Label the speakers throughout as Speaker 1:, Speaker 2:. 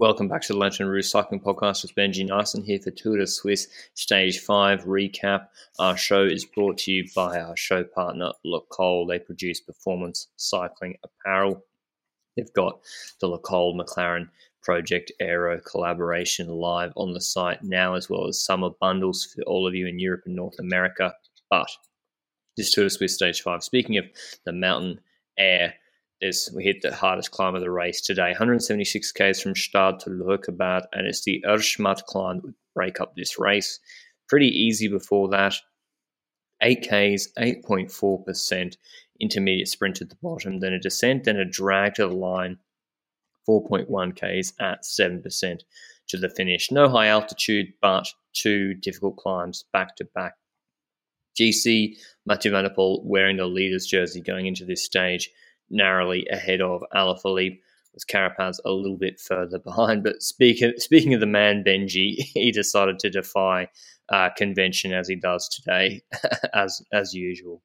Speaker 1: Welcome back to the Lanterne Rouge Cycling Podcast with Benji Naesen here for Tour de Suisse Stage 5 recap. Our show is brought to you by our show partner, Le Col. They produce performance cycling apparel. They've got the Le Col McLaren Project Aero collaboration live on the site now, as well as summer bundles for all of you in Europe and North America. But this Tour de Suisse Stage 5, speaking of the mountain air, there's, we hit the hardest climb of the race today 176 k's from Stade to Leukerbad, and it's the Erschmatt climb that would break up this race. Pretty easy before that. 8 k's, 8.4% intermediate sprint at the bottom, then a descent, then a drag to the line, 4.1 k's at 7% to the finish. No high altitude, but two difficult climbs back to back. GC, Mathieu Van wearing the leader's jersey going into this stage, narrowly ahead of Alaphilippe. Was Carapaz a little bit further behind? But speaking speaking of the man Benji, he decided to defy uh, convention as he does today, as as usual.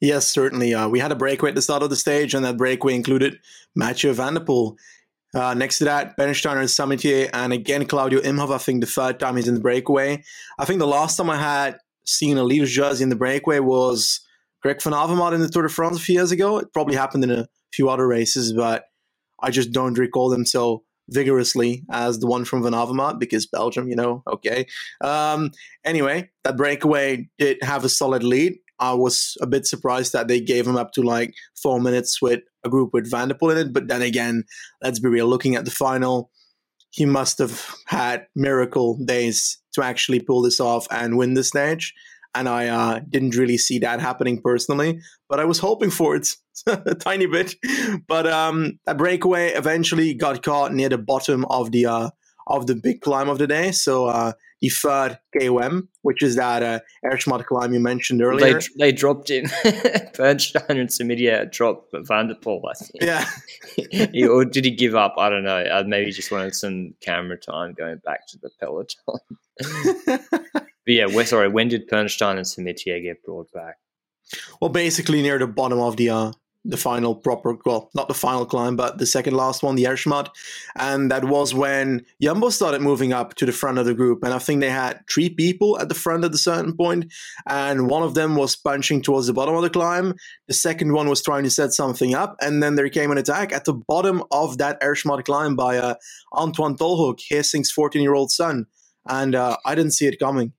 Speaker 2: Yes, certainly. Uh, we had a breakaway at the start of the stage, and that breakaway included Mathieu Van der Poel. Uh, next to that, Pernsteiner and Samitier, and again Claudio Imhof. I think the third time he's in the breakaway. I think the last time I had seen a leader's jersey in the breakaway was Greg van Avermaet in the Tour de France a few years ago. It probably happened in a few other races, but I just don't recall them so vigorously as the one from Van Avermaet because Belgium, you know, okay. Um, anyway, that breakaway did have a solid lead. I was a bit surprised that they gave him up to like four minutes with a group with Van der Poel in it. But then again, let's be real. Looking at the final, he must have had miracle days to actually pull this off and win the stage. And I uh, didn't really see that happening personally, but I was hoping for it a tiny bit. But um, a breakaway eventually got caught near the bottom of the uh, of the big climb of the day. So uh, the third KOM, which is that uh, Erschmatt climb you mentioned earlier.
Speaker 1: They, they dropped in. Bernstein and Samitier dropped Van der Poel, I think.
Speaker 2: Yeah.
Speaker 1: he, or did he give up? I don't know. Uh, maybe he just wanted some camera time going back to the peloton. But yeah, we sorry, when did Bernstein and Samitier get brought back?
Speaker 2: Well, basically near the bottom of the uh, the final proper, well, not the final climb, but the second last one, the Erschmatt. And that was when Jumbo started moving up to the front of the group. And I think they had three people at the front at a certain point, and one of them was punching towards the bottom of the climb. The second one was trying to set something up, and then there came an attack at the bottom of that Erschmatt climb by uh, Antwan Tolhoek, Hissing's 14 year old son. And uh, I didn't see it coming.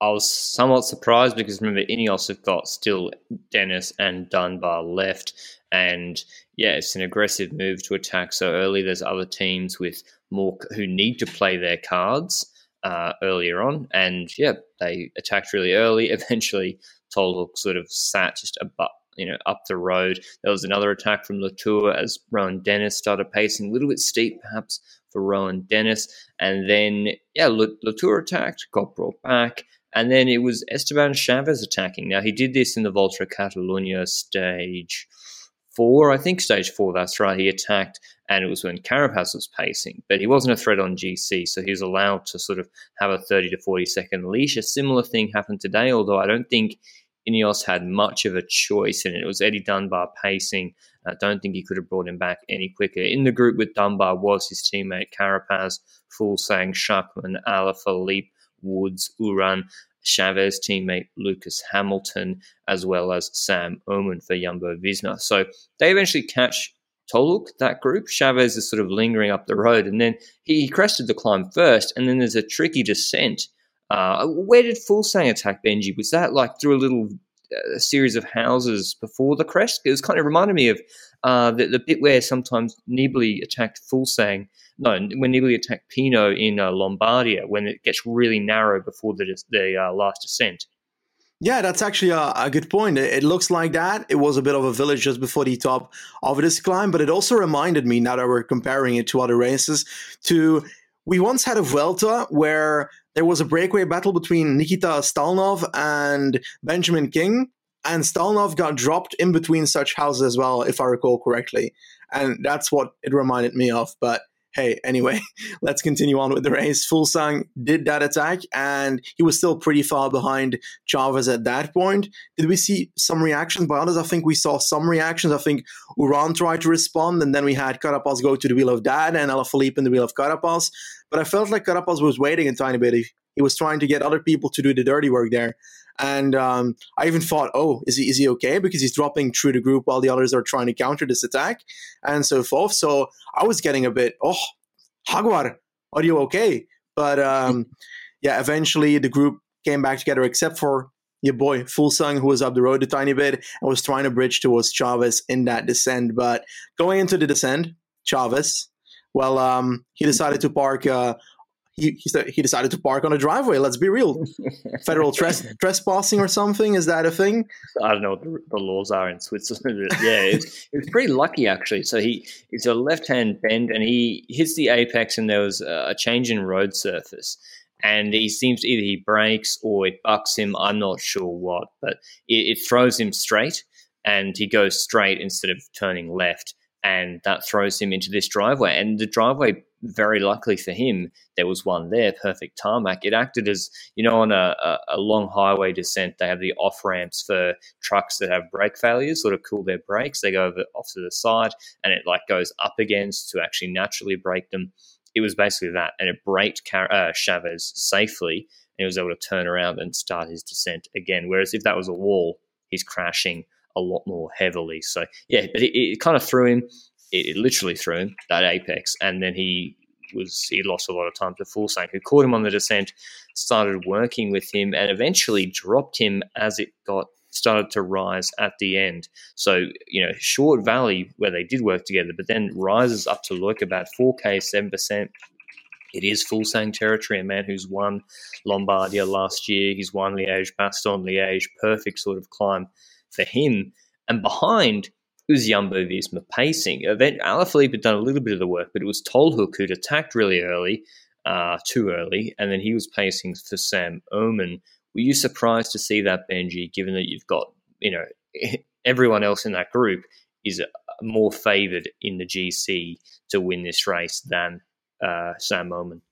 Speaker 1: I was somewhat surprised because remember Ineos have got still Dennis and Dunbar left, and yeah, it's an aggressive move to attack so early. There's other teams with more who need to play their cards uh, earlier on, and yeah, they attacked really early. Eventually, Tolhoek sort of sat just above. You know, up the road. There was another attack from Latour as Rohan Dennis started pacing a little bit steep, perhaps for Rohan Dennis. And then, yeah, Latour attacked, got brought back. And then it was Esteban Chaves attacking. Now, he did this in the Volta Catalunya stage four, I think stage four, that's right. He attacked, and it was when Carapaz was pacing, but he wasn't a threat on GC, so he was allowed to sort of have a 30 to 40 second leash. A similar thing happened today, although I don't think Ineos had much of a choice in it. It was Eddie Dunbar pacing. I don't think he could have brought him back any quicker. In the group with Dunbar was his teammate Carapaz, Fuglsang, Schachmann, Alaphilippe, Woods, Uran, Chaves teammate Lucas Hamilton, as well as Sam Oomen for Jumbo Visma. So they eventually catch Tolhoek, that group. Chaves is sort of lingering up the road, and then he crested the climb first, and then there's a tricky descent. Uh, where did Fuglsang attack Benji? Was that like through a little uh, series of houses before the crest? It was kind of reminded me of uh, the, the bit where sometimes Nibali attacked Fuglsang no, when Nibali attacked Pinot in uh, Lombardia, when it gets really narrow before the the uh, last descent.
Speaker 2: Yeah, that's actually a, a good point. It, it, looks like that. It was a bit of a village just before the top of this climb, but it also reminded me, now that we're comparing it to other races, to we once had a Vuelta where there was a breakaway battle between Nikita Stalnov and Benjamin King, and Stalnov got dropped in between such houses as well, if I recall correctly. And that's what it reminded me of. But hey, anyway, let's continue on with the race. Fuglsang did that attack, and he was still pretty far behind Chaves at that point. Did we see some reactions by others? I think we saw some reactions. I think Uran tried to respond, and then we had Carapaz go to the wheel of Dad and Alaphilippe in the wheel of Carapaz. But I felt like Carapaz was waiting a tiny bit. He was trying to get other people to do the dirty work there. And um, I even thought, oh, is he is he okay? Because he's dropping through the group while the others are trying to counter this attack and so forth. So I was getting a bit, oh, Jaguar, are you okay? But um, yeah, eventually the group came back together, except for your boy Fuglsang, who was up the road a tiny bit and was trying to bridge towards Chaves in that descent. But going into the descent, Chaves, well, um, he decided to park uh, he he decided to park on a driveway. Let's be real. Federal tres- trespassing or something is that a thing?
Speaker 1: I don't know what the, the laws are in Switzerland. yeah, it was, it was, pretty lucky actually. So he it's a left hand bend and he hits the apex and there was a change in road surface. And he seems either he breaks or it bucks him. I'm not sure what, but it, it throws him straight and he goes straight instead of turning left and that throws him into this driveway. And the driveway, very luckily for him, there was one there, perfect tarmac. It acted as, you know, on a, a, a long highway descent, they have the off ramps for trucks that have brake failures, sort of cool their brakes. They go over, off to the side and it like goes up against to actually naturally brake them. It was basically that. And it braked Car- uh, Chaves safely and he was able to turn around and start his descent again. Whereas if that was a wall, he's crashing a lot more heavily. So yeah, but it, it kind of threw him. It, it, literally threw him that apex, and then he was he lost a lot of time to Fuglsang, who caught him on the descent, started working with him, and eventually dropped him as it got started to rise at the end. So, you know, short valley where they did work together, but then rises up to look about 4K, 7%. It is Fuglsang territory, a man who's won Lombardia last year. He's won Liège, Bastogne Liège, perfect sort of climb for him. And behind was Jumbo Visma pacing. Event Alaphilippe had done a little bit of the work, but it was Tolhoek who'd attacked really early, uh, too early, and then he was pacing for Sam Oomen. Were you surprised to see that, Benji, given that you've got, you know, everyone else in that group is more favoured in the GC to win this race than uh, Sam Oomen?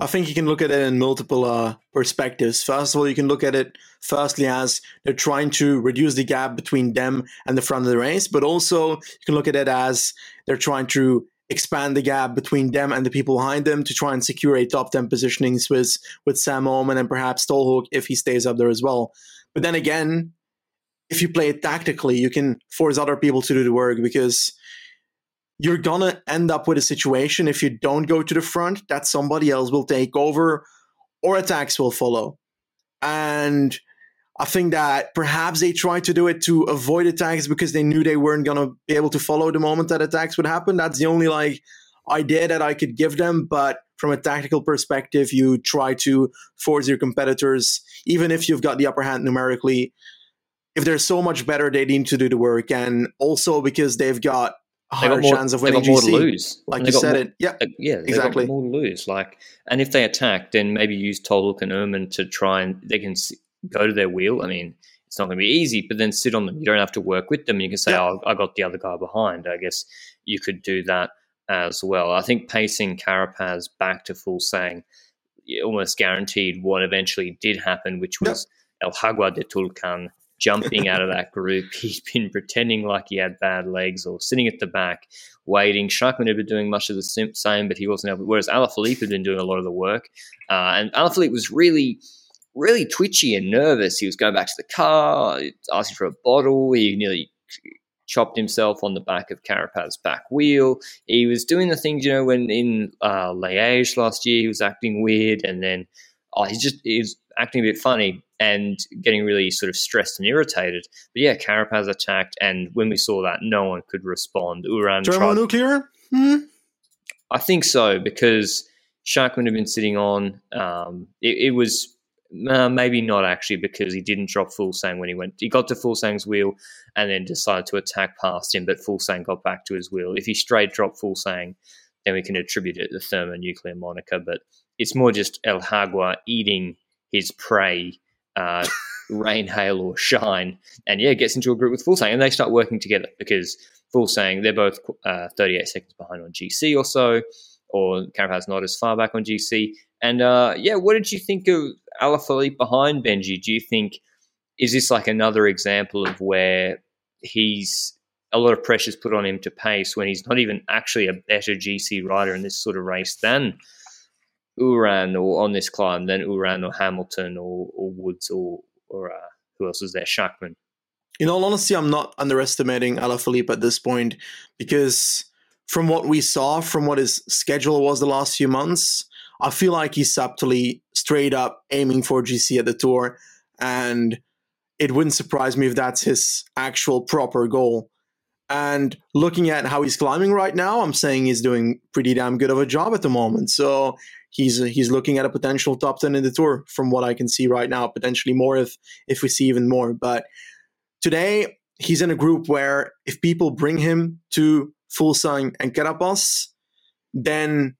Speaker 2: I think you can look at it in multiple uh, perspectives. First of all, you can look at it firstly as they're trying to reduce the gap between them and the front of the race, but also you can look at it as they're trying to expand the gap between them and the people behind them to try and secure a top 10 positioning with, with Sam Oomen and perhaps Tolhoek if he stays up there as well. But then again, if you play it tactically, you can force other people to do the work because you're gonna end up with a situation if you don't go to the front that somebody else will take over or attacks will follow. And I think that perhaps they tried to do it to avoid attacks because they knew they weren't gonna be able to follow the moment that attacks would happen. That's the only like idea that I could give them. But from a tactical perspective, you try to force your competitors, even if you've got the upper hand numerically. If they're so much better, they need to do the work. And also because they've got higher more, chance of winning
Speaker 1: more GC. to lose.
Speaker 2: Like you said
Speaker 1: more,
Speaker 2: it. Yeah.
Speaker 1: Yeah, exactly. more lose. Like, and if they attack, then maybe use Tolhoek and Oomen to try and they can go to their wheel. I mean, it's not going to be easy, but then sit on them. You don't have to work with them. You can say, yeah. "Oh, I got the other guy behind." I guess you could do that as well. I think pacing Carapaz back to Fuglsang almost guaranteed what eventually did happen, which was yeah. El Jaguar de Tulcan jumping out of that group. He'd been pretending like he had bad legs or sitting at the back, waiting. Schachmann had been doing much of the same, but he wasn't able. Whereas Alaphilippe had been doing a lot of the work, uh, and Alaphilippe was really, really twitchy and nervous. He was going back to the car, asking for a bottle. He nearly chopped himself on the back of Carapaz's back wheel. He was doing the things, you know, when in uh, Liège last year, he was acting weird, and then oh, he's just he's acting a bit funny and getting really sort of stressed and irritated. But yeah, Carapaz attacked, and when we saw that, no one could respond.
Speaker 2: Uran thermonuclear. Hmm?
Speaker 1: I think so because Schachmann had been sitting on. Um, it, it, was Uh, maybe not actually, because he didn't drop Fuglsang when he went. He got to Fuglsang's wheel and then decided to attack past him, but Fuglsang got back to his wheel. If he straight dropped Fuglsang, then we can attribute it to the thermonuclear moniker. But it's more just El Jaguar eating his prey, uh, rain, hail, or shine, and yeah, gets into a group with Fuglsang, and they start working together because Fuglsang they're both uh, 38 seconds behind on GC or so, or Carapaz not as far back on GC. And uh, yeah, what did you think of Alaphilippe behind Benji? Do you think is this like another example of where he's a lot of pressure's put on him to pace when he's not even actually a better GC rider in this sort of race than Uran or on this climb than Uran or Hamilton or, or Woods or or uh, who else is there? Schachmann.
Speaker 2: In all honesty, I'm not underestimating Alaphilippe at this point because from what we saw, from what his schedule was the last few months, I feel like he's subtly straight up aiming for GC at the tour, and it wouldn't surprise me if that's his actual proper goal. And looking at how he's climbing right now, I'm saying he's doing pretty damn good of a job at the moment. So he's uh, he's looking at a potential top ten in the tour, from what I can see right now. Potentially more if if we see even more. But today he's in a group where if people bring him to Fuglsang and Carapaz, then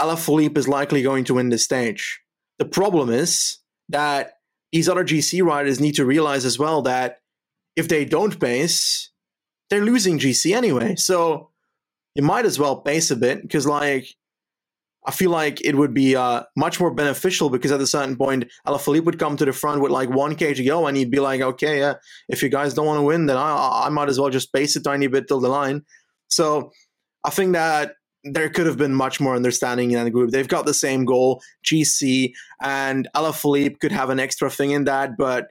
Speaker 2: Alaphilippe is likely going to win the stage. The problem is that these other GC riders need to realize as well that if they don't pace, they're losing GC anyway. So you might as well pace a bit because, like, I feel like it would be uh, much more beneficial because at a certain point, Alaphilippe would come to the front with like 1k to go and he'd be like, okay, yeah, if you guys don't want to win, then I, I might as well just pace a tiny bit till the line. So I think that there could have been much more understanding in that group. They've got the same goal, GC, and Alaphilippe could have an extra thing in that, but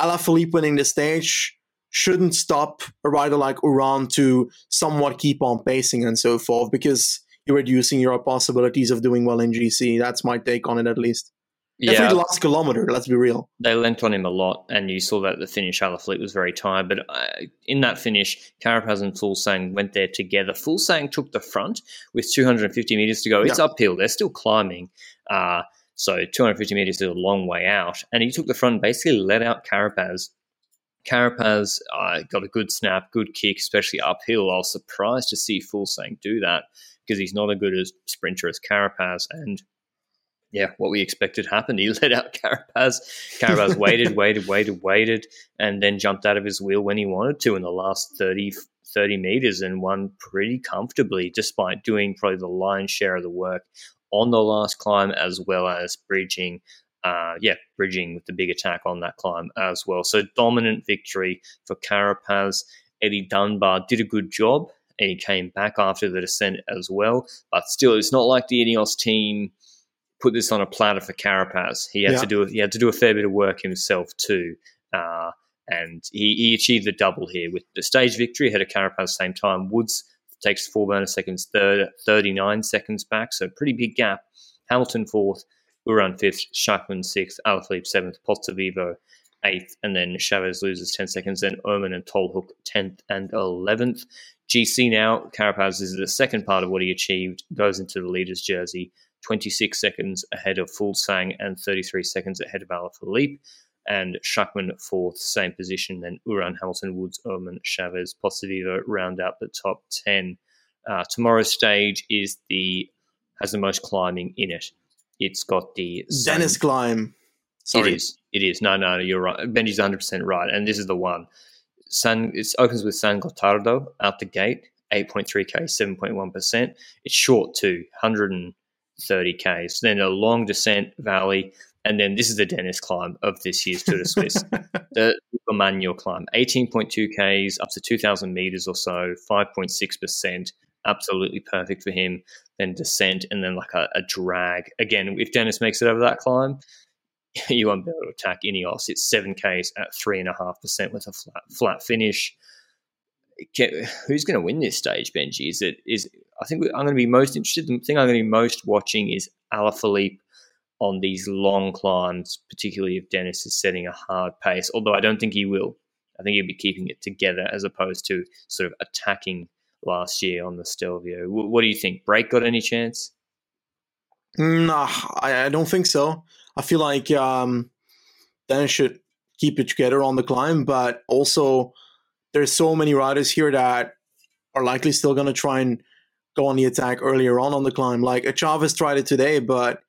Speaker 2: Alaphilippe winning the stage shouldn't stop a rider like Uran to somewhat keep on pacing and so forth because reducing your possibilities of doing well in GC. That's my take on it, at least. Yeah. Every last kilometer, let's be real.
Speaker 1: They lent on him a lot, and you saw that the finish. Alaphilippe was very tired, but uh, in that finish, Carapaz and Fuglsang went there together. Fuglsang took the front with 250 meters to go. It's yeah. uphill. They're still climbing. Uh, so 250 meters is a long way out. And he took the front, basically let out Carapaz Carapaz uh, got a good snap, good kick, especially uphill. I was surprised to see Fuglsang do that because he's not a good as sprinter as Carapaz. And yeah, what we expected happened. He let out Carapaz. Carapaz waited, waited, waited, waited, and then jumped out of his wheel when he wanted to in the last 30, 30 meters and won pretty comfortably, despite doing probably the lion's share of the work on the last climb as well as bridging uh, yeah, bridging with the big attack on that climb as well. So dominant victory for Carapaz. Eddie Dunbar did a good job and he came back after the descent as well. But still, it's not like the Ineos team put this on a platter for Carapaz. He had yeah. to do he had to do a fair bit of work himself too. Uh, and he, he achieved the double here with the stage victory ahead of Carapaz at the same time. Woods takes four bonus seconds, third, 39 seconds back, so pretty big gap. Hamilton fourth, Uran fifth, Schachmann sixth, Alaphilippe seventh, Pozzovivo eighth, and then Chaves loses 10 seconds. Then Oomen and Tolhoek 10th and 11th. GC now, Carapaz is the second part of what he achieved, goes into the leader's jersey, 26 seconds ahead of Fuglsang and 33 seconds ahead of Alaphilippe. And Schachmann fourth, same position. Then Uran, Hamilton, Woods, Oomen, Chaves, Pozzovivo round out the top 10. Uh, tomorrow's stage is the has the most climbing in it. It's got the
Speaker 2: Dennis climb.
Speaker 1: Sorry. It is. It is. No, no, you're right. Benji's 100% right. And this is the one. San, it opens with San Gottardo out the gate, 8.3K, 7.1%. It's short too, 130K. So then a long descent valley. And then this is the Dennis climb of this year's Tour de Suisse. the Manual climb, 18.2Ks, up to 2,000 meters or so, 5.6% absolutely perfect for him. Then descent and then like a, a drag. Again, if Dennis makes it over that climb, you won't be able to attack Ineos. It's seven Ks at three and a half percent with a flat flat finish. who's going to win this stage, Benji? Is it is? I think I'm going to be most interested. The thing I'm going to be most watching is Alaphilippe on these long climbs, particularly if Dennis is setting a hard pace. Although I don't think he will. I think he'll be keeping it together as opposed to sort of attacking last year on the Stelvio. What do you think? Break got any chance?
Speaker 2: No, I, I don't think so. I feel like um, then should keep it together on the climb. But also, there's so many riders here that are likely still going to try and go on the attack earlier on on the climb. Like Chaves tried it today, but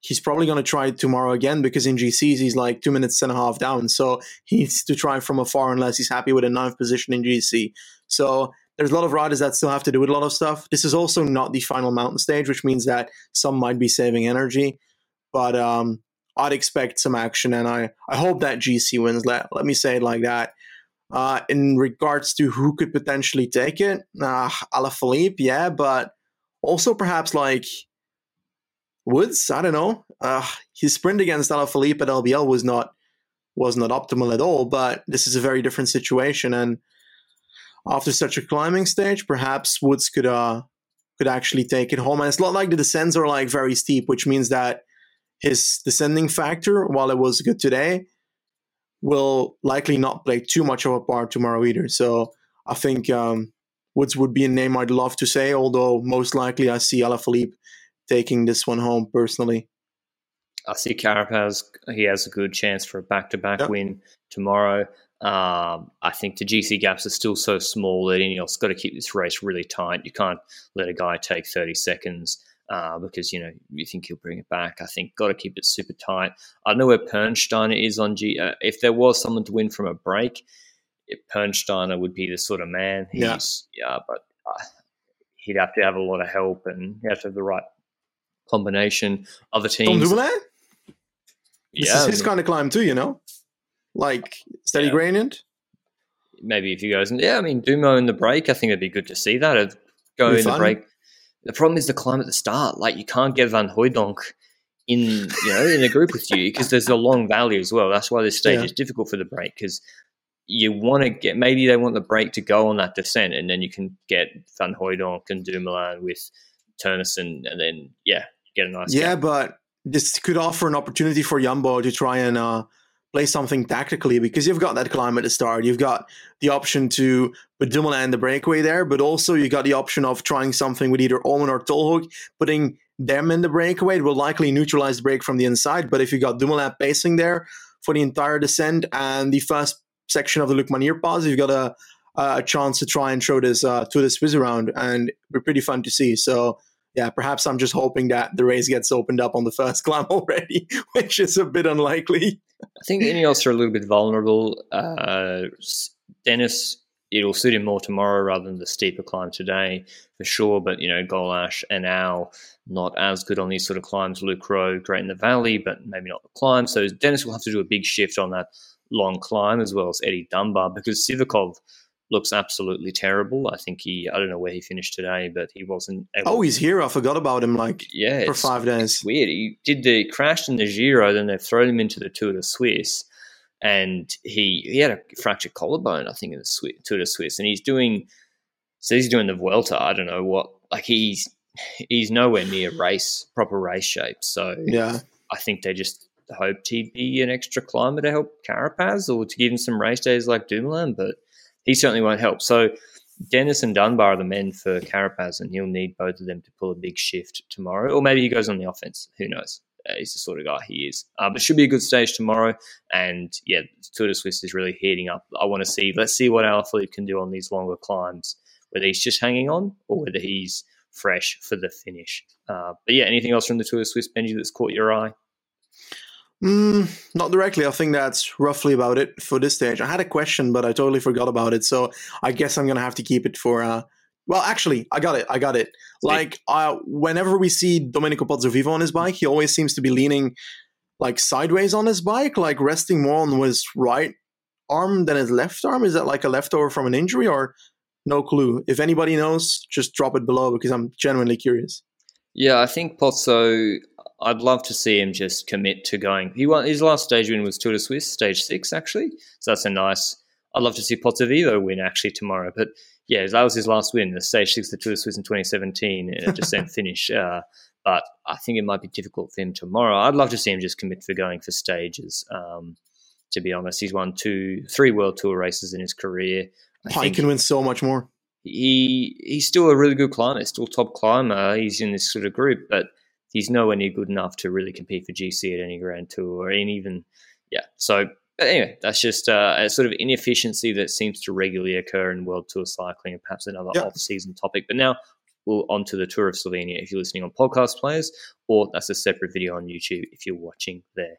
Speaker 2: he's probably going to try it tomorrow again because in GCs he's like two minutes and a half down. So he needs to try from afar unless he's happy with a ninth position in GC. So there's a lot of riders that still have to do a lot of stuff. This is also not the final mountain stage, which means that some might be saving energy. But um, I'd expect some action, and I, I hope that GC wins. Let, let me say it like that. Uh, in regards to who could potentially take it, uh, Alaphilippe, yeah, but also perhaps like Woods. I don't know. Uh, his sprint against Alaphilippe at LBL was not was not optimal at all, but this is a very different situation. And after such a climbing stage, perhaps Woods could uh could actually take it home. And it's not like the descents are like very steep, which means that his descending factor, while it was good today, will likely not play too much of a part tomorrow either. So I think um, Woods would be a name I'd love to say, although most likely I see Alaphilippe taking this one home personally.
Speaker 1: I see Carapaz. He has a good chance for a back-to-back yep. win tomorrow. Um, I think the GC gaps are still so small that Ineos got to keep this race really tight. You can't let a guy take 30 seconds uh, because you know you think he'll bring it back. I think got to keep it super tight. I don't know where Pernsteiner is on G. Uh, if there was someone to win from a break, Pernsteiner would be the sort of man. He's, yeah, yeah but uh, he'd have to have a lot of help and he have to have the right combination. Other teams, Tom
Speaker 2: Dumoulin. Yeah, this is his kind of climb too. You know, like steady yeah. gradient.
Speaker 1: Maybe if he goes, yeah, I mean Dumo in the break, I think it'd be good to see that. Go in fun. the break the problem is the climb at the start. Like you can't get Van Hooydonck in you know in a group with you because there's a long valley as well. That's why this stage yeah. is difficult for the break because you want to get maybe they want the break to go on that descent and then you can get Van Hooydonck and Dumoulin with Teunissen and then yeah get a nice
Speaker 2: yeah. But this could offer an opportunity for Jumbo to try and uh, play something tactically because you've got that climb at the start. You've got the option to put Dumoulin in the breakaway there, but also you got the option of trying something with either Oomen or Tolhoek, putting them in the breakaway. It will likely neutralize the break from the inside. But if you got Dumoulin pacing there for the entire descent and the first section of the Lukmanier pass, you've got a, a chance to try and throw this uh, to the Swiss around, and it'd be pretty fun to see. So yeah, perhaps I'm just hoping that the race gets opened up on the first climb already, which is a bit unlikely.
Speaker 1: I think Ineos are a little bit vulnerable. Uh, Dennis, it'll suit him more tomorrow rather than the steeper climb today, for sure. But, you know, Golash and Al, not as good on these sort of climbs. Luke Rowe, great in the valley, but maybe not the climb. So Dennis will have to do a big shift on that long climb as well as Eddie Dunbar because Sivakov – looks absolutely terrible. I think he, I don't know where he finished today, but he wasn't.
Speaker 2: oh, he's here. I forgot about him. Like, yeah, for five days.
Speaker 1: weird. He did the crashed in the Giro, then they've thrown him into the Tour de Suisse, and he he had a fractured collarbone, I think, in the Swiss, Tour de Suisse, and he's doing. So he's doing the Vuelta. I don't know what. Like he's he's nowhere near race proper race shape. So
Speaker 2: yeah,
Speaker 1: I think they just hoped he'd be an extra climber to help Carapaz or to give him some race days like Dumoulin, but he certainly won't help. So Dennis and Dunbar are the men for Carapaz, and he'll need both of them to pull a big shift tomorrow. Or maybe he goes on the offense. Who knows? Uh, he's the sort of guy he is. Uh, but it should be a good stage tomorrow. And yeah, Tour de Suisse is really heating up. I want to see, let's see what our Alaphilippe can do on these longer climbs, whether he's just hanging on or whether he's fresh for the finish. Uh, but yeah, anything else from the Tour de Suisse, Benji, that's caught your eye?
Speaker 2: Mm, not directly. I think that's roughly about it for this stage. I had a question, but I totally forgot about it. So I guess I'm gonna have to keep it for. Uh, well, actually, I got it. I got it. Like, uh, whenever we see Domenico Pozzovivo on his bike, he always seems to be leaning like sideways on his bike, like resting more on his right arm than his left arm. Is that like a leftover from an injury, or no clue? If anybody knows, just drop it below because I'm genuinely curious.
Speaker 1: Yeah, I think Pozzo. I'd love to see him just commit to going. He won his last stage win was Tour de Suisse, stage six actually. So that's a nice. I'd love to see Pozzovivo win actually tomorrow. But yeah, that was his last win, the stage six, the Tour de Suisse in 2017, in a descent finish. Uh, but I think it might be difficult for him tomorrow. I'd love to see him just commit for going for stages. Um, to be honest, he's won two, three World Tour races in his career.
Speaker 2: I he can win so much more.
Speaker 1: He he's still a really good climber, still top climber. He's in this sort of group, but he's nowhere near good enough to really compete for GC at any Grand Tour, and even yeah, so anyway, that's just uh, a sort of inefficiency that seems to regularly occur in World Tour cycling and perhaps another yep. off-season topic. But now we'll on to the Tour of Slovenia if you're listening on podcast players, or that's a separate video on YouTube if you're watching there.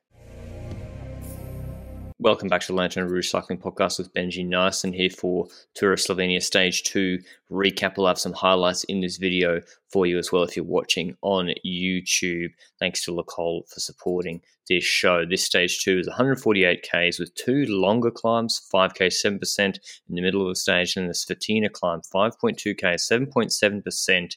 Speaker 1: Welcome back to the Lanterne Rouge Cycling Podcast with Benji Naesen here for Tour of Slovenia Stage 2 recap. We'll have some highlights in this video for you as well if you're watching on YouTube. Thanks to Le Col for supporting this show. This Stage 2 is 148 Ks with two longer climbs, 5K 7% in the middle of the stage, and the Svetina climb, 5.2K, 7.7%,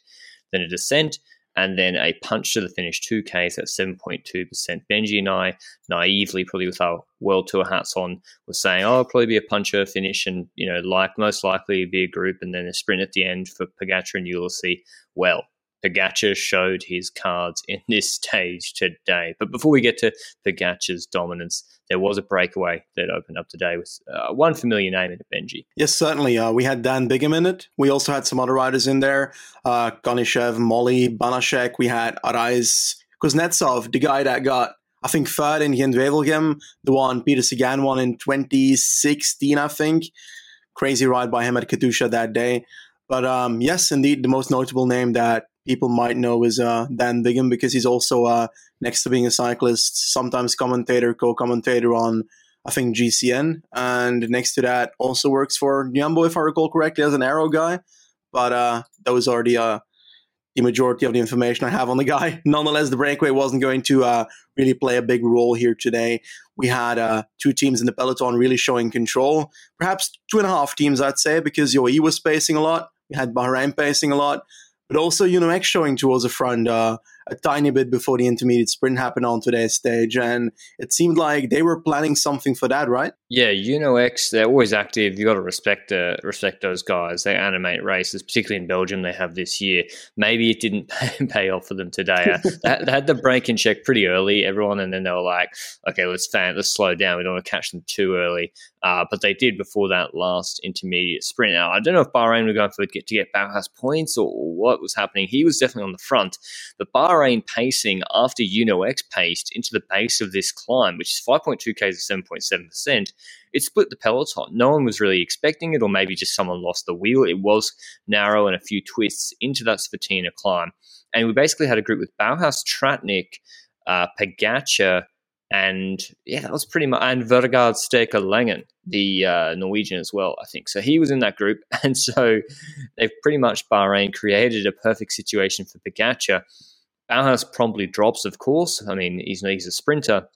Speaker 1: then a descent, and then a punch to the finish, 2Ks at 7.2%. Benji and I, naively, probably with our World Tour hats on, were saying, oh, it'll probably be a puncher finish and, you know, like most likely be a group and then a sprint at the end for Pogacar and Ulissi. Well, Pogacar showed his cards in this stage today. But before we get to Pogacar's dominance, there was a breakaway that opened up today with uh, one familiar name in it, Benji.
Speaker 2: Yes, certainly. Uh, we had Dan Bigham in it. We also had some other riders in there. Uh, Molly, Banashek. We had Arais Kuznetsov, the guy that got, I think, third in Gent-Wevelgem, the one Peter Sagan won in 2016, I think. Crazy ride by him at Katusha that day. But um, yes, indeed, the most notable name that people might know is uh, Dan Bigham because he's also uh, next to being a cyclist, sometimes commentator, co-commentator on I think GCN, and next to that also works for Jumbo if I recall correctly as an aero guy. But uh, those are the uh, the majority of the information I have on the guy. Nonetheless, the breakaway wasn't going to uh, really play a big role here today. We had uh, two teams in the peloton really showing control, perhaps two and a half teams, I'd say, because UAE was pacing a lot. We had Bahrain pacing a lot but also you know UnoX showing towards the front uh, a tiny bit before the intermediate sprint happened on today's stage, and it seemed like they were planning something for that, right?
Speaker 1: Yeah, UnoX, they're always active. You got to respect uh, respect those guys. They animate races, particularly in Belgium. They have this year. Maybe it didn't pay, pay off for them today. Uh, they, had the break in check pretty early, everyone, and then they were like, "Okay, let's fan, let's slow down. We don't want to catch them too early." Uh, but they did before that last intermediate sprint. Now, I don't know if Bahrain were going for get to get Bauhaus points or what was happening. He was definitely on the front, but Bahrain Bahrain pacing after UnoX paced into the base of this climb, which is 5.2 Ks at 7.7%, it split the peloton. No one was really expecting it, or maybe just someone lost the wheel. It was narrow and a few twists into that Svetina climb. And we basically had a group with Bauhaus, Tratnik, uh, Pogacar, and yeah, that was pretty much, and Vegard Stake Laengen, the uh, Norwegian as well, I think. So he was in that group. And so they've pretty much, Bahrain created a perfect situation for Pogacar Bauhaus promptly drops, of course. I mean, he's, he's a sprinter.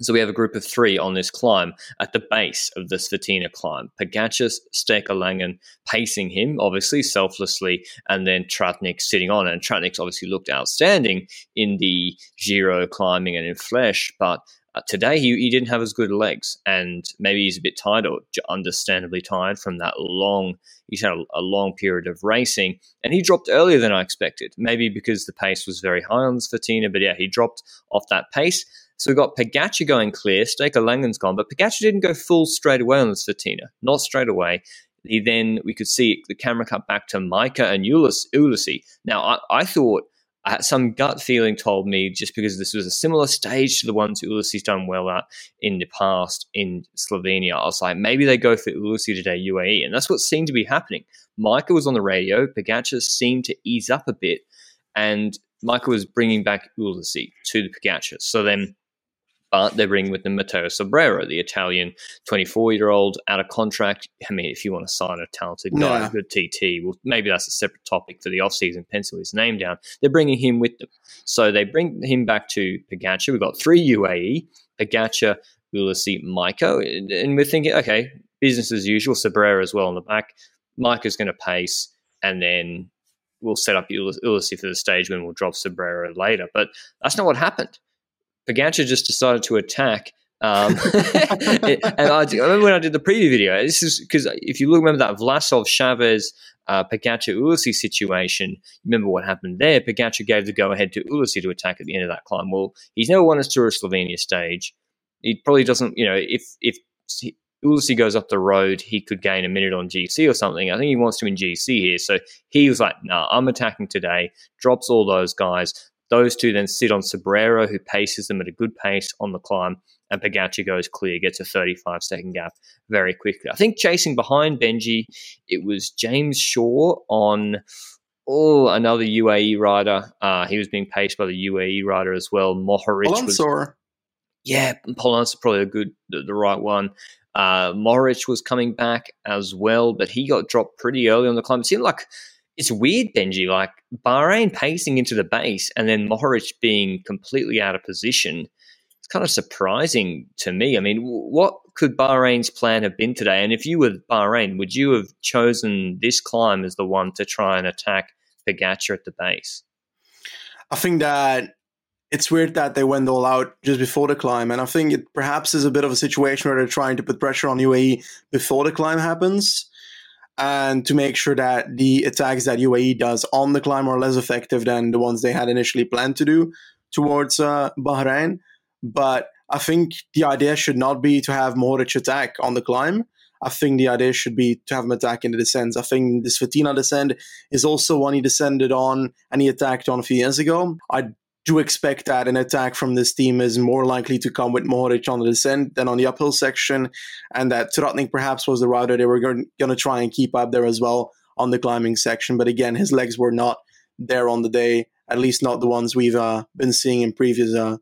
Speaker 1: So we have a group of three on this climb at the base of the Svetina climb. Pogacar, Stake Laengen pacing him, obviously, selflessly, and then Tratnik sitting on. And Tratnik's obviously looked outstanding in the Giro climbing and in Flèche, but uh, today he, he didn't have as good legs, and maybe he's a bit tired or understandably tired from that long. He's had a, a, long period of racing, and he dropped earlier than I expected. Maybe because the pace was very high on the Svetina, but yeah, he dropped off that pace. So we got Pogacar going clear, Staker Langen's gone, but Pogacar didn't go full straight away on the Svetina, not straight away. He then we could see the camera cut back to Majka and Ulissi. Now I, I thought uh, some gut feeling told me just because this was a similar stage to the ones Ulissi's done well at in the past in Slovenia. I was like, maybe they go for Ulissi today, UAE. And that's what seemed to be happening. Majka was on the radio. Pogacar seemed to ease up a bit. And Majka was bringing back Ulissi to the Pogacar. So then but they're bringing with them Matteo Sobrero, the Italian 24 year old out of contract. I mean, if you want to sign a talented guy, yeah. a good TT, well, maybe that's a separate topic for the offseason, pencil his name down. They're bringing him with them. So they bring him back to Pogacar. We've got three UAE, Pogacar, Ulissi, Majka. And we're thinking, okay, business as usual, Sobrero as well on the back. Majka's going to pace, and then we'll set up Ulissi for the stage when we'll drop Sobrero later. But that's not what happened. Pogacar just decided to attack. Um, and I, I, remember when I did the preview video. This is because if you look, remember that Vlasov Chaves uh, Ulissi situation, remember what happened there? Pogacar gave the go ahead to Ulissi to attack at the end of that climb. Well, he's never won a Tour of Slovenia stage. He probably doesn't, you know, if if Ulissi goes up the road, he could gain a minute on GC or something. I think he wants to in GC here. So he was like, nah, I'm attacking today, drops all those guys. Those two then sit on Sobrero, who paces them at a good pace on the climb, and Pogacar goes clear, gets a 35 second gap very quickly. I think chasing behind Benji, it was James Shaw on oh another UAE rider. Uh, he was being paced by the UAE rider as well. Mohoric was yeah, Polanc's probably a good the, the right one. Uh, Mohoric was coming back as well, but he got dropped pretty early on the climb. It seemed like it's weird, Benji, like Bahrain pacing into the base and then Mohoric being completely out of position. It's kind of surprising to me. I mean, what could Bahrain's plan have been today? And if you were Bahrain, would you have chosen this climb as the one to try and attack Pogacar at the base?
Speaker 2: I think that it's weird that they went all out just before the climb. And I think it perhaps is a bit of a situation where they're trying to put pressure on UAE before the climb happens and to make sure that the attacks that UAE does on the climb are less effective than the ones they had initially planned to do towards uh, Bahrain. But I think the idea should not be to have Mohoric attack on the climb. I think the idea should be to have him attack in the descents. I think this Svetina descent is also one he descended on and he attacked on a few years ago. I do expect that an attack from this team is more likely to come with Mohoric on the descent than on the uphill section, and that Tratnik perhaps was the rider they were going to try and keep up there as well on the climbing section. But again, his legs were not there on the day, at least not the ones we've uh, been seeing in previous uh,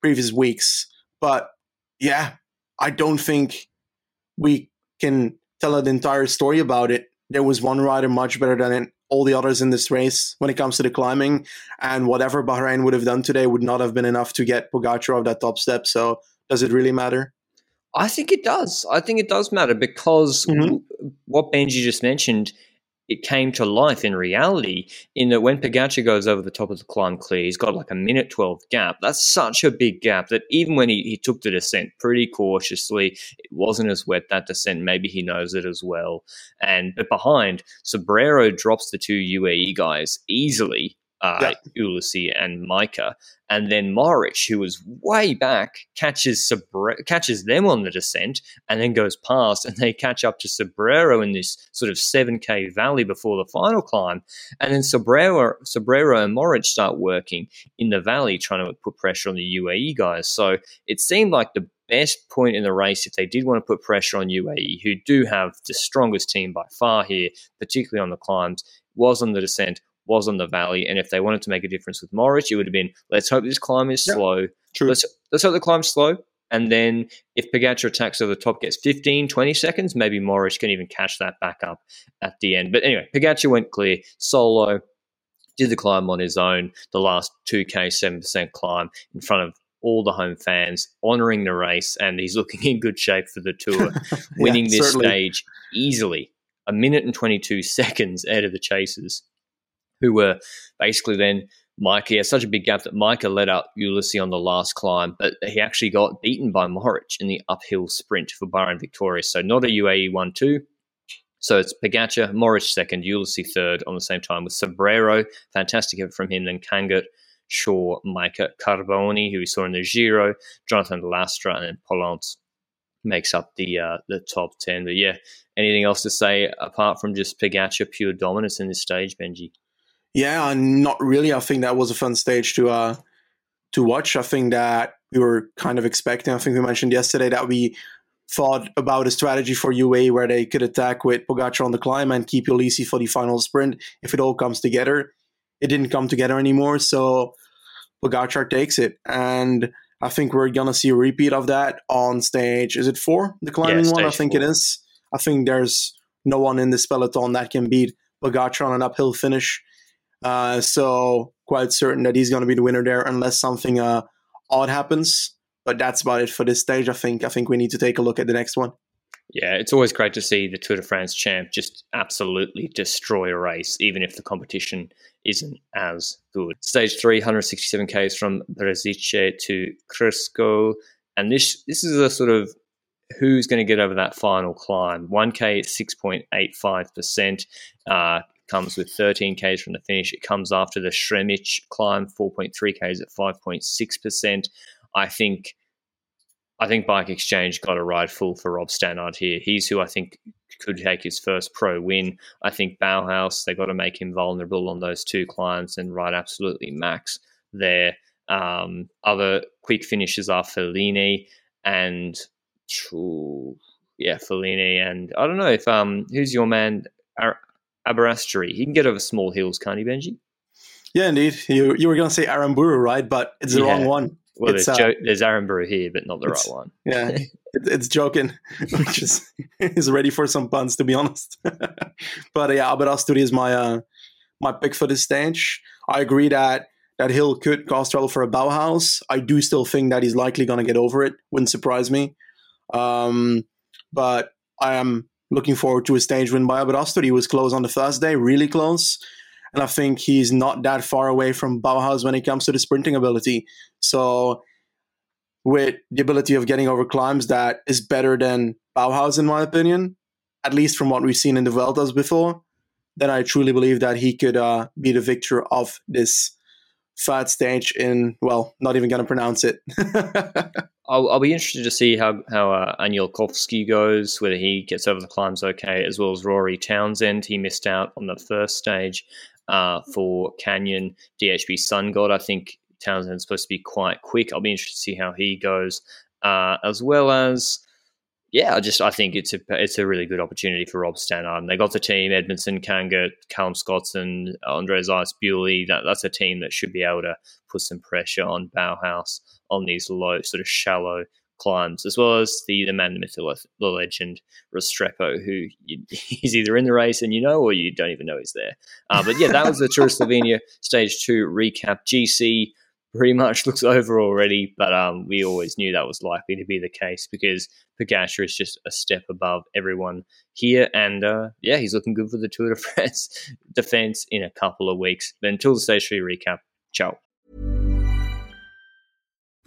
Speaker 2: previous weeks. But yeah, I don't think we can tell an entire story about it. There was one rider much better than all the others in this race when it comes to the climbing. And whatever Bahrain would have done today would not have been enough to get Pogacar off that top step. So does it really matter?
Speaker 1: I think it does. I think it does matter because mm-hmm. what Benji just mentioned – it came to life in reality in that when Pogacar goes over the top of the climb clear, he's got like a minute 12 gap. That's such a big gap that even when he, he took the descent pretty cautiously, it wasn't as wet that descent. Maybe he knows it as well. And but behind, Sobrero drops the two UAE guys easily uh, yeah. Ulissi and Majka. And then Mohoric, who was way back, catches catches them on the descent and then goes past, and they catch up to Sobrero in this sort of 7K valley before the final climb. And then Sobrero, Sobrero and Mohoric start working in the valley, trying to put pressure on the UAE guys. So it seemed like the best point in the race if they did want to put pressure on UAE, who do have the strongest team by far here, particularly on the climbs, was on the descent was on the valley. And if they wanted to make a difference with Morris, it would have been let's hope this climb is yeah, slow. True. Let's, let's hope the climb's slow. And then if Pogacar attacks over the top, gets 15, 20 seconds, maybe Morris can even catch that back up at the end. But anyway, Pogacar went clear, solo, did the climb on his own, the last 2K, 7% climb in front of all the home fans, honouring the race, and he's looking in good shape for the tour, yeah, winning this certainly. stage easily. A minute and 22 seconds out of the chasers who were basically then. He had such a big gap that Majka led out Ulissi on the last climb, but he actually got beaten by Mohoric in the uphill sprint for Bahrain Victorious. So not a UAE 1 2. So it's Pogacar, Mohoric second, Ulissi third on the same time with Sobrero. Fantastic effort from him. Then Kangert, Shaw, Majka, Carboni, who we saw in the Giro, Jonathan Lastra, and then makes up the uh, the top 10. But yeah, anything else to say apart from just Pogacar pure dominance in this stage, Benji?
Speaker 2: Yeah, not really. I think that was a fun stage to uh to watch. I think that we were kind of expecting. I think we mentioned yesterday that we thought about a strategy for UA where they could attack with Pogacar on the climb and keep Ulissi for the final sprint if it all comes together. It didn't come together anymore, so Pogacar takes it, and I think we're gonna see a repeat of that on stage. Is it four? The climbing yeah, one, I think four. it is. I think there's no one in this peloton that can beat Pogacar on an uphill finish. Uh, so quite certain that he's going to be the winner there, unless something uh, odd happens. But that's about it for this stage. I think. I think we need to take a look at the next one.
Speaker 1: Yeah, it's always great to see the Tour de France champ just absolutely destroy a race, even if the competition isn't as good. Stage three, 167 k's from Brežice to Krško, and this this is a sort of who's going to get over that final climb. 1K at 6.85%. Uh, comes with 13 Ks from the finish. It comes after the Sremic climb, 4.3 Ks at 5.6%. I think I think Bike Exchange got a ride full for Rob Stannard here. He's who I think could take his first pro win. I think Bauhaus, they got to make him vulnerable on those two climbs and ride absolutely max there. Um, other quick finishes are Fellini and yeah, Fellini and I don't know if um who's your man Aberasturi. He can get over small hills, can't he, Benji?
Speaker 2: Yeah, indeed. You you were going to say Aramburu, right? But it's the yeah. wrong one.
Speaker 1: Well, it's, there's, uh, jo- there's Aramburu here, but not the right one.
Speaker 2: Yeah, it, it's joking, which is is ready for some puns, to be honest. but yeah, Aberasturi is my uh, my pick for this stage. I agree that that Hill could cause trouble for a Bauhaus. I do still think that he's likely going to get over it. Wouldn't surprise me. Um, but I am looking forward to a stage win by Aberasturi. He was close on the first day, really close. And I think he's not that far away from Bauhaus when it comes to the sprinting ability. So, with the ability of getting over climbs, that is better than Bauhaus, in my opinion, at least from what we've seen in the Vueltas before. Then I truly believe that he could uh, be the victor of this third stage in, well, not even going to pronounce it.
Speaker 1: I'll, I'll, be interested to see how how uh, Anielkowski goes, whether he gets over the climbs okay, as well as Rory Townsend. He missed out on the first stage uh, for Canyon DHB Sun God. I think Townsend's supposed to be quite quick. I'll be interested to see how he goes, uh, as well as yeah, I just I think it's a it's a really good opportunity for Rob Stannard. they got the team: Edmondson, Kangert, Callum Scotson, Andrey Zeits, Bewley. That, that's a team that should be able to put some pressure on Bauhaus on these low, sort of shallow climbs, as well as the the man, the myth, the legend, Restrepo, who you, he's either in the race and you know, or you don't even know he's there. Uh, but yeah, that was the Tour Slovenia Stage Two recap. GC pretty much looks over already, but um, we always knew that was likely to be the case because Pogacar is just a step above everyone here, and uh, yeah, he's looking good for the Tour de France defense in a couple of weeks. But until the stage three recap, ciao.